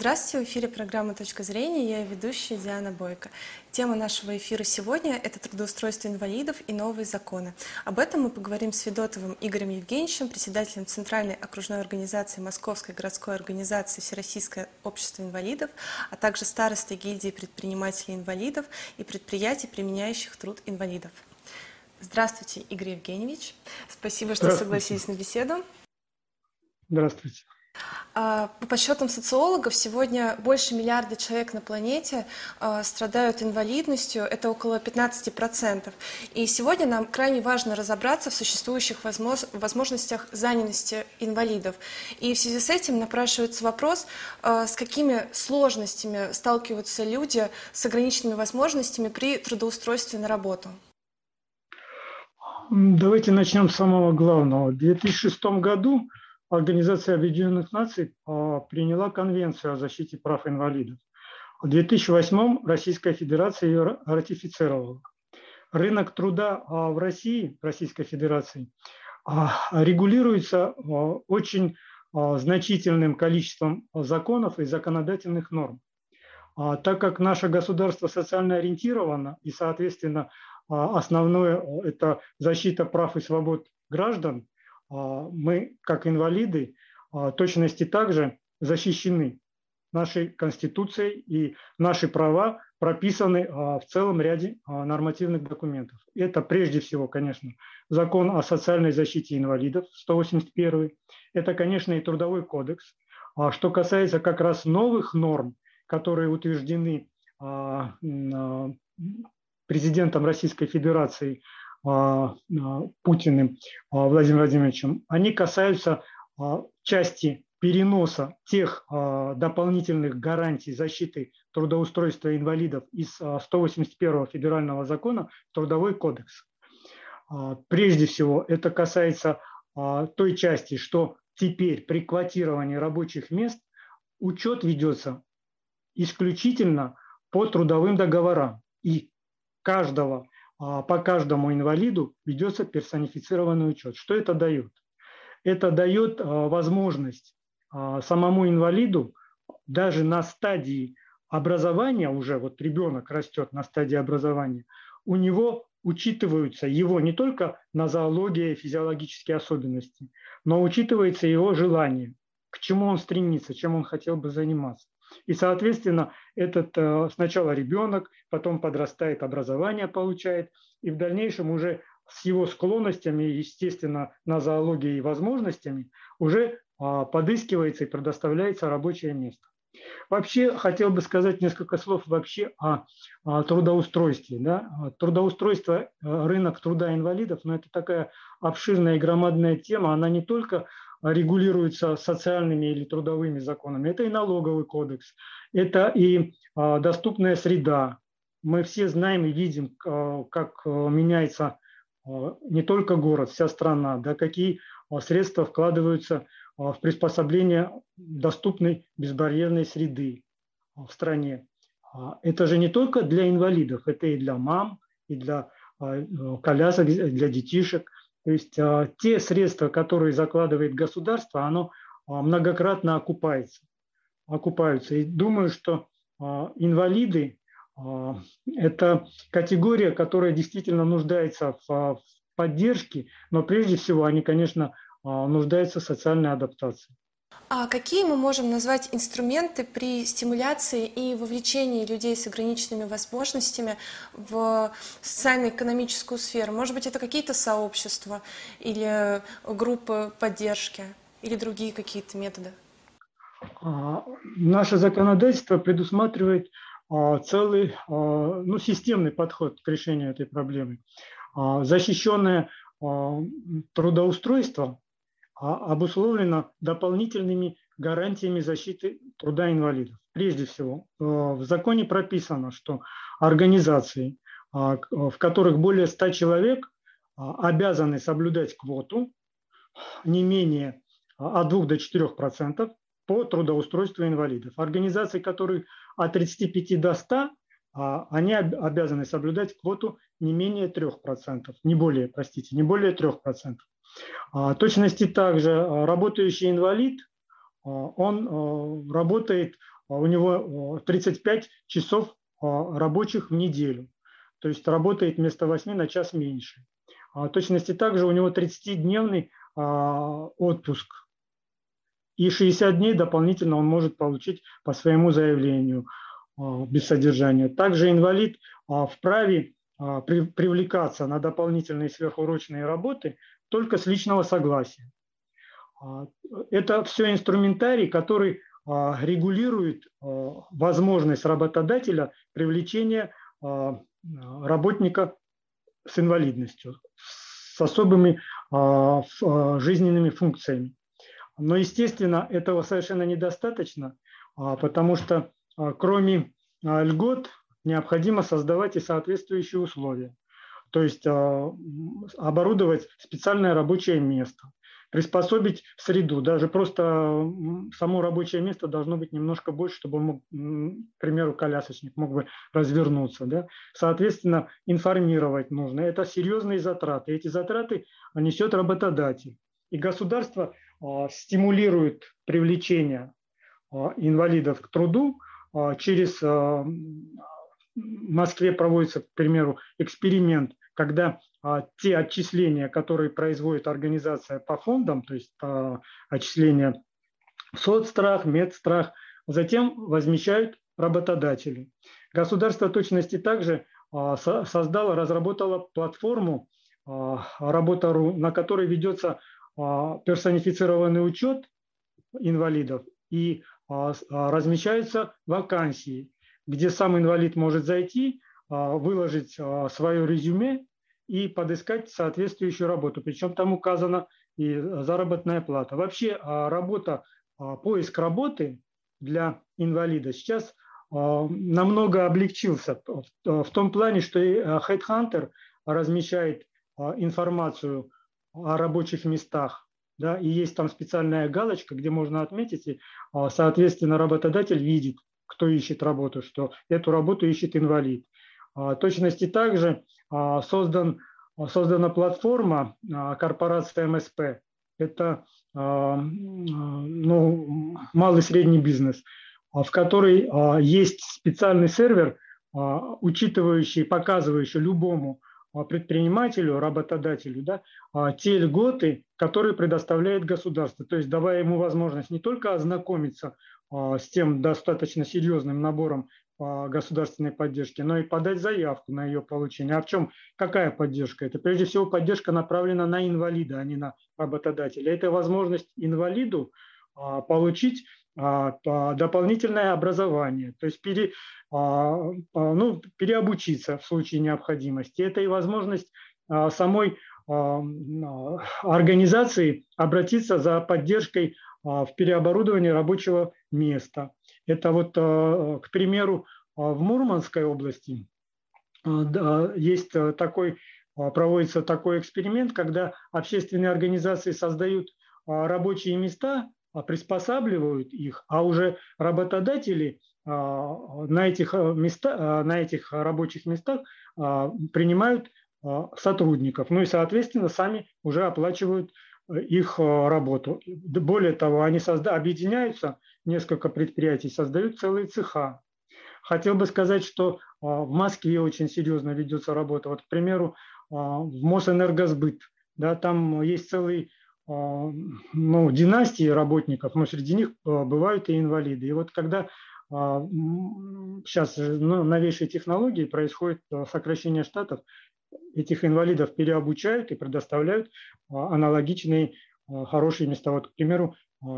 Здравствуйте, в эфире программа «Точка зрения», я ведущая Диана Бойко. Тема нашего эфира сегодня – это трудоустройство инвалидов и новые законы. Об этом мы поговорим с Федотовым Игорем Евгеньевичем, председателем Центральной окружной организации Московской городской организации Всероссийское общество инвалидов, а также старостой гильдии предпринимателей инвалидов и предприятий, применяющих труд инвалидов. Здравствуйте, Игорь Евгеньевич. Спасибо, что согласились на беседу. Здравствуйте. А, по подсчетам социологов, сегодня больше миллиарда человек на планете а, страдают инвалидностью, это около 15%. И сегодня нам крайне важно разобраться в существующих возможностях занятости инвалидов. И в связи с этим напрашивается вопрос, а, с какими сложностями сталкиваются люди с ограниченными возможностями при трудоустройстве на работу. Давайте начнем с самого главного. В 2006 году Организация Объединенных Наций а, приняла Конвенцию о защите прав инвалидов. В 2008 Российская Федерация ее ратифицировала. Рынок труда а, в России, Российской Федерации, а, регулируется очень значительным количеством законов и законодательных норм. Так как наше государство социально ориентировано и, соответственно, основное – это защита прав и свобод граждан, мы, как инвалиды, а, точности также защищены нашей Конституцией, и наши права прописаны а, в целом ряде нормативных документов. Это прежде всего, конечно, закон о социальной защите инвалидов, 181. Это, конечно, и Трудовой кодекс. Что касается как раз новых норм, которые утверждены президентом Российской Федерации а, а, Путиным а, Владимиром Владимировичем, они касаются части переноса тех дополнительных гарантий защиты трудоустройства инвалидов из 181 федерального закона в Трудовой кодекс. Прежде всего, это касается той части, что теперь при квотировании рабочих мест учет ведется исключительно по трудовым договорам. И каждого а, по каждому инвалиду ведется персонифицированный учет. Что это дает? Это дает а, возможность а, самому инвалиду даже на стадии образования, уже вот ребенок растет на стадии образования, у него учитываются его не только нозология и физиологические особенности, но учитывается его желание, к чему он стремится, чем он хотел бы заниматься. И, соответственно, этот э, сначала ребенок, потом подрастает, образование получает, и в дальнейшем уже с его склонностями, естественно, на зоологии и возможностями уже а, подыскивается и предоставляется рабочее место. Вообще хотел бы сказать несколько слов вообще о, о трудоустройстве. Да? Трудоустройство, э, рынок труда инвалидов, но это такая обширная и громадная тема, она не только регулируется социальными или трудовыми законами. Это и налоговый кодекс, это и а, доступная среда. Мы все знаем и видим, а, как а, меняется не только город, вся страна, да, какие средства вкладываются в приспособление доступной безбарьерной среды в стране. Это же не только для инвалидов, это и для мам, и для колясок, для детишек. То есть а, те средства, которые закладывает государство, оно а, многократно окупается, окупаются. И думаю, что а, инвалиды – это категория, которая действительно нуждается в поддержке, но прежде всего они, конечно, нуждаются в социальной адаптации. А какие мы можем назвать инструменты при стимуляции и вовлечении людей с ограниченными возможностями в социально-экономическую сферу? Может быть, это какие-то сообщества или группы поддержки или другие какие-то методы? А, наше законодательство предусматривает а, целый ну, системный подход к решению этой проблемы. Защищенное трудоустройство а обусловлено дополнительными гарантиями защиты труда инвалидов. Прежде всего, э, в законе прописано, что организации, а, в которых более 100 человек, а, обязаны соблюдать квоту не менее от 2 до 4 процентов по трудоустройству инвалидов. Организации, которые от 35 до 100, они обязаны соблюдать квоту не менее 3%, не более, простите, не более 3%. А, точности также а, работающий инвалид, а, он работает у него 35 часов рабочих в неделю. То есть работает вместо 8 на час меньше. Точности также у него 30-дневный отпуск. И 60 дней дополнительно он может получить по своему заявлению без содержания. Также инвалид вправе привлекаться на дополнительные сверхурочные работы только с личного согласия. А, это все инструментарий, который а, регулирует а, возможность работодателя привлечения работника с инвалидностью, с особыми жизненными функциями. Но, естественно, этого совершенно недостаточно, потому что кроме льгот необходимо создавать и соответствующие условия. То есть оборудовать специальное рабочее место, приспособить среду. Даже просто само рабочее место должно быть немножко больше, чтобы мог, к примеру, колясочник мог бы развернуться. Да? Соответственно, информировать нужно. Это серьезные затраты. Эти затраты несет работодатель. И государство а, стимулирует привлечение а, инвалидов к труду а, через в Москве проводится, к примеру, эксперимент, когда а, те отчисления, которые производит организация по фондам, то есть а, отчисления соцстрах, медстрах, затем возмещают работодатели. Государство точности также а, создало, разработало платформу а, Работа.ру, на которой ведется а, персонифицированный учет инвалидов и а, а, размещаются вакансии, где сам инвалид может зайти, а, выложить а, свое резюме и подыскать соответствующую работу. Причем там указана и заработная плата. Вообще а, работа, поиск работы для инвалида сейчас намного облегчился в том плане, что Headhunter размещает информацию о рабочих местах, да, и есть там специальная галочка, где можно отметить, и, соответственно, работодатель видит, кто ищет работу, что эту работу ищет инвалид. А, точности также а, создан, создана платформа а, корпорация МСП. Это ну, малый и средний бизнес, в которой есть специальный сервер, учитывающий, показывающий любому предпринимателю, работодателю, да, те льготы, которые предоставляет государство. То есть давая ему возможность не только ознакомиться с тем достаточно серьезным набором государственной поддержки, но и подать заявку на ее получение. А в чем, какая поддержка? Это прежде всего поддержка направлена на инвалида, а не на работодателя. Это возможность инвалиду а, получить а, дополнительное образование, то есть пере, а, ну, переобучиться в случае необходимости. Это и возможность самой организации обратиться за поддержкой в переоборудовании рабочего места. Это вот, э, к примеру, э, в Мурманской области э, есть такой, проводится такой эксперимент, когда общественные организации создают рабочие места, приспосабливают их, а уже работодатели на этих, места, на этих рабочих местах принимают сотрудников. Ну и, соответственно, сами уже оплачивают их работу. Более того, они созда... объединяются несколько предприятий, создают целые цеха. Хотел бы сказать, что а, в Москве очень серьезно ведется работа. Вот, к примеру, а, в Мосэнергосбыт, да, там есть целые а, ну, династии работников, но среди них бывают и инвалиды. И вот когда сейчас ну, новейшие технологии происходит сокращение штатов, этих инвалидов переобучают и предоставляют аналогичные хорошие места. Вот, к примеру,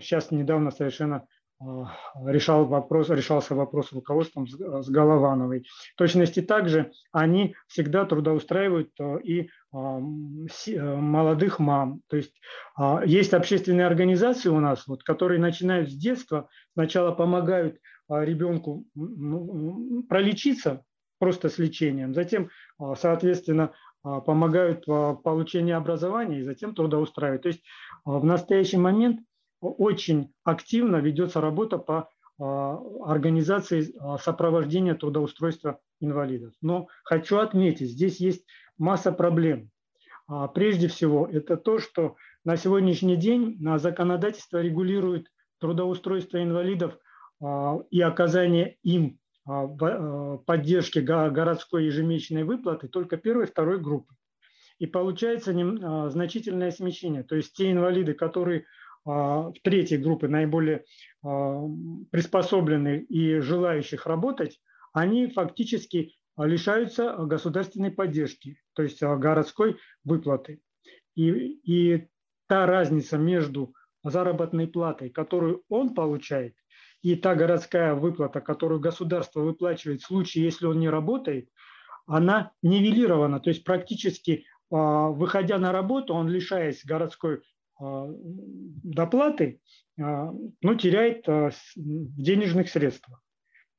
сейчас недавно совершенно а, решал вопрос, решался вопрос руководством с Головановой. В точности также они всегда трудоустраивают а, и а, молодых мам. То есть есть общественные организации у нас, вот, которые начинают с детства, сначала помогают ребенку пролечиться просто с лечением, затем, соответственно, помогают в получении образования и затем трудоустраивают. То есть в настоящий момент очень активно ведется работа по а, организации а, сопровождения трудоустройства инвалидов. Но хочу отметить, здесь есть масса проблем. А, прежде всего, это то, что на сегодняшний день законодательство регулирует трудоустройство инвалидов и оказания им поддержки городской ежемесячной выплаты только первой и второй группы. И получается значительное смещение. То есть те инвалиды, которые в третьей группе наиболее приспособлены и желающих работать, они фактически лишаются государственной поддержки, то есть городской выплаты. И, и та разница между заработной платой, которую он получает, и та городская выплата, которую государство выплачивает в случае, если он не работает, она нивелирована. То есть практически а, выходя на работу, он, лишаясь городской а, доплаты, а, ну, теряет денежных средствах.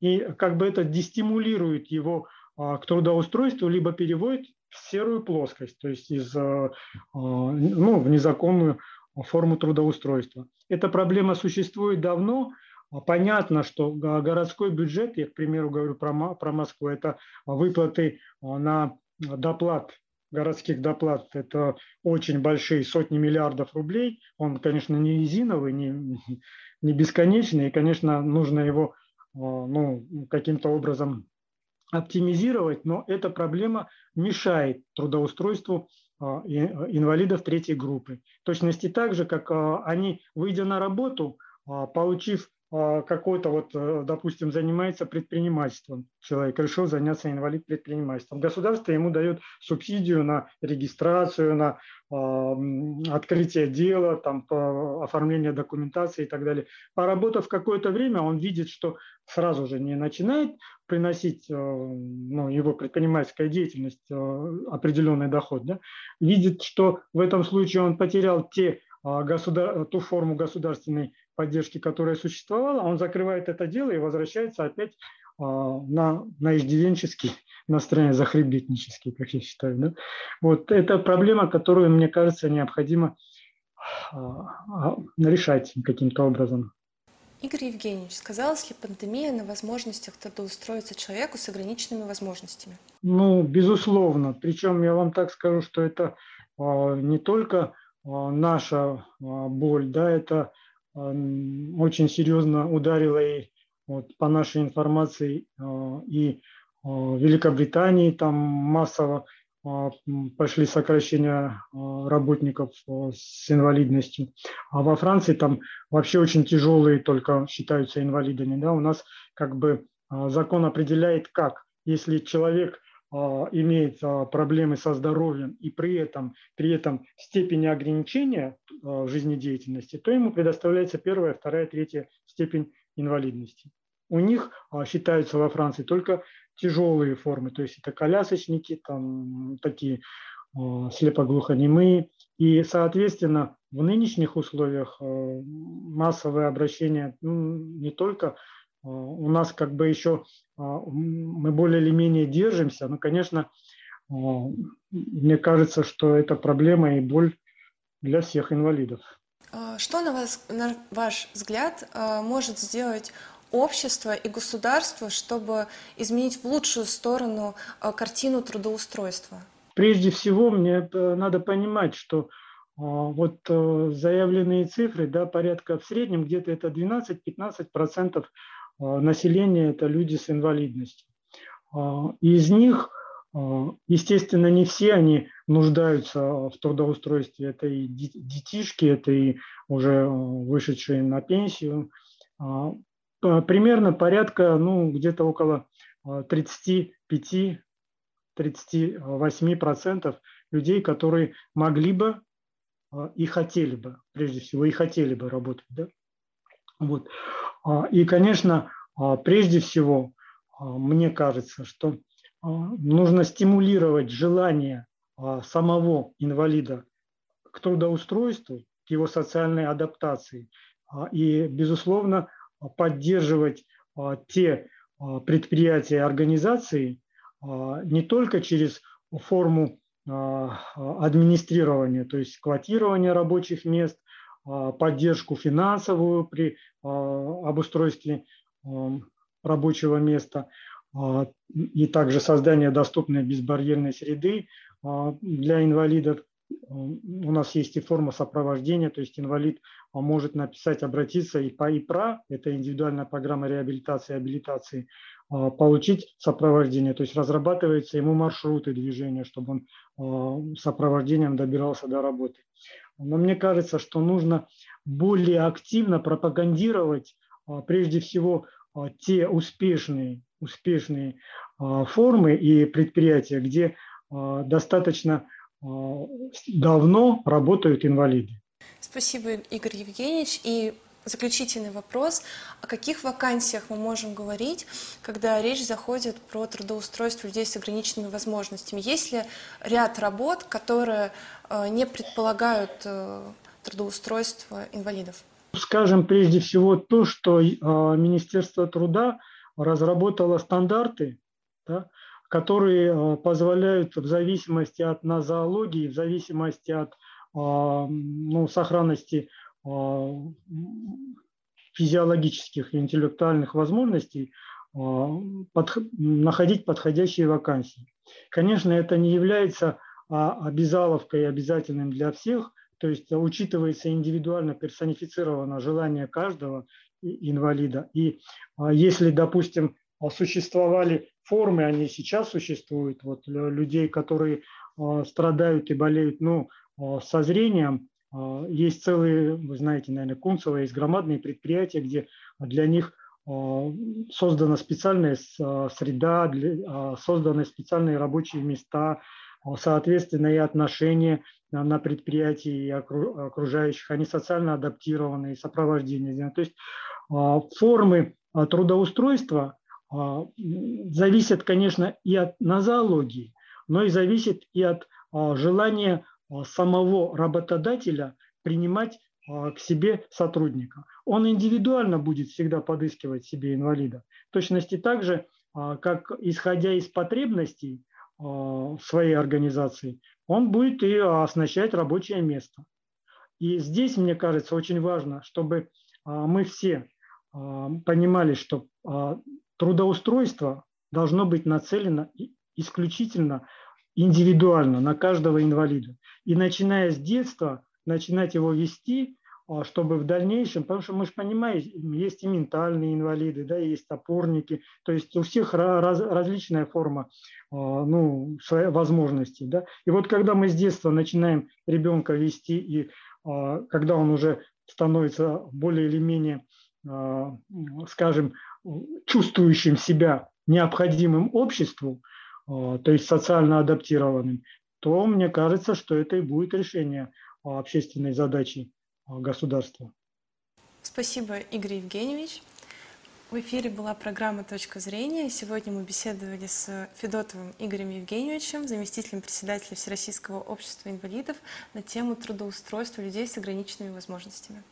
И как бы это дестимулирует его к трудоустройству, либо переводит в серую плоскость, то есть из, ну, в незаконную форму трудоустройства. Эта проблема существует давно. Понятно, что городской бюджет, я, к примеру, говорю про, про Москву, это выплаты на доплат городских доплат – это очень большие сотни миллиардов рублей. Он, конечно, не резиновый, не, не бесконечный, и, конечно, нужно его ну, каким-то образом оптимизировать, но эта проблема мешает трудоустройству а, инвалидов третьей группы. В точности так же, как а, они, выйдя на работу, а, получив какой-то вот, э, допустим, занимается предпринимательством, человек решил заняться инвалид предпринимательством. Государство ему дает субсидию на регистрацию, на открытие дела, там, оформление документации и так далее. Поработав какое-то время, он видит, что сразу же не начинает приносить э, ну, его предпринимательская деятельность э, определенный доход, да, видит, что в этом случае он потерял те а, государ... ту форму государственной поддержки, которая существовала, он закрывает это дело и возвращается опять а, на, на иждивенческий настроение, захребетнический, как я считаю. Да? Вот это проблема, которую, мне кажется, необходимо а, решать каким-то образом. Игорь Евгеньевич, сказалась ли пандемия на возможностях трудоустроиться человеку с ограниченными возможностями? Ну, безусловно. Причем я вам так скажу, что это не только наша боль, да, это очень серьезно ударило и вот, по нашей информации и в Великобритании там массово пошли сокращения работников с инвалидностью. А во Франции там вообще очень тяжелые только считаются инвалидами. Да? У нас как бы закон определяет как. Если человек имеет проблемы со здоровьем и при этом, при этом степени ограничения жизнедеятельности, то ему предоставляется первая, вторая, третья степень инвалидности. У них считаются во Франции только тяжелые формы, то есть это колясочники, там такие слепоглухонемые. И, соответственно, в нынешних условиях массовое обращение ну, не только у нас как бы еще мы более или менее держимся, но, конечно, мне кажется, что это проблема и боль для всех инвалидов. Что, на, вас, на ваш взгляд, может сделать общество и государство, чтобы изменить в лучшую сторону э, картину трудоустройства? Прежде всего, мне надо понимать, что э, вот э, заявленные цифры, да, порядка в среднем где-то это 12-15% населения – это люди с инвалидностью. Из них, естественно, не все они нуждаются в трудоустройстве. Это и детишки, это и уже вышедшие на пенсию. А, примерно порядка, ну, где-то около 35-38% а, людей, которые могли бы а, и хотели бы, прежде всего, и хотели бы работать. Да? Вот. И, конечно, прежде всего, мне кажется, что нужно стимулировать желание самого инвалида к трудоустройству, к его социальной адаптации. И, безусловно, поддерживать а, те а, предприятия и организации а, не только через форму администрирования, то есть квотирования рабочих мест, поддержку финансовую при обустройстве рабочего места и также создание доступной безбарьерной среды для инвалидов, у нас есть и форма сопровождения, то есть инвалид может написать, обратиться и по ИПРА, это индивидуальная программа реабилитации и абилитации, получить сопровождение, то есть разрабатывается ему маршруты движения, чтобы он сопровождением добирался до работы. Но мне кажется, что нужно более активно пропагандировать прежде всего те успешные, успешные формы и предприятия, где достаточно давно работают инвалиды. Спасибо, Игорь Евгеньевич. И заключительный вопрос. О каких вакансиях мы можем говорить, когда речь заходит про трудоустройство людей с ограниченными возможностями? Есть ли ряд работ, которые э, не предполагают э, трудоустройство инвалидов? Скажем прежде всего то, что э, Министерство труда разработало стандарты, да, которые позволяют в зависимости от нозологии, в зависимости от ну, сохранности физиологических и интеллектуальных возможностей под, находить подходящие вакансии. Конечно, это не является обязаловкой и обязательным для всех, то есть учитывается индивидуально персонифицировано желание каждого инвалида. И если, допустим, существовали формы, они сейчас существуют, вот людей, которые страдают и болеют ну, со зрением, а, есть целые, вы знаете, наверное, Кунцево, есть громадные предприятия, где для них а, создана специальная а, среда, созданы специальные рабочие места, соответственно, и отношения на предприятии и окружающих, они социально адаптированные, сопровождение. То есть формы трудоустройства зависят, конечно, и от нозологии, но и зависит и от желания а, самого работодателя принимать а, к себе сотрудника. Он индивидуально будет всегда подыскивать себе инвалида. В точности так же, а, как исходя из потребностей своей организации, он будет и оснащать рабочее место. И здесь, мне кажется, очень важно, чтобы мы все понимали, что трудоустройство должно быть нацелено исключительно индивидуально на каждого инвалида. И начиная с детства, начинать его вести, а, чтобы в дальнейшем, потому что мы же понимаем, есть и ментальные инвалиды, да, есть опорники, то есть у всех раз, различная форма а, ну, возможностей. Да. И вот когда мы с детства начинаем ребенка вести, и а, когда он уже становится более или менее, скажем, чувствующим себя необходимым обществу, то есть социально адаптированным, то мне кажется, что это и будет решение а, общественной задачи а, государства. Спасибо, Игорь Евгеньевич. В эфире была программа «Точка зрения». Сегодня мы беседовали с Федотовым Игорем Евгеньевичем, заместителем председателя Всероссийского общества инвалидов на тему трудоустройства людей с ограниченными возможностями.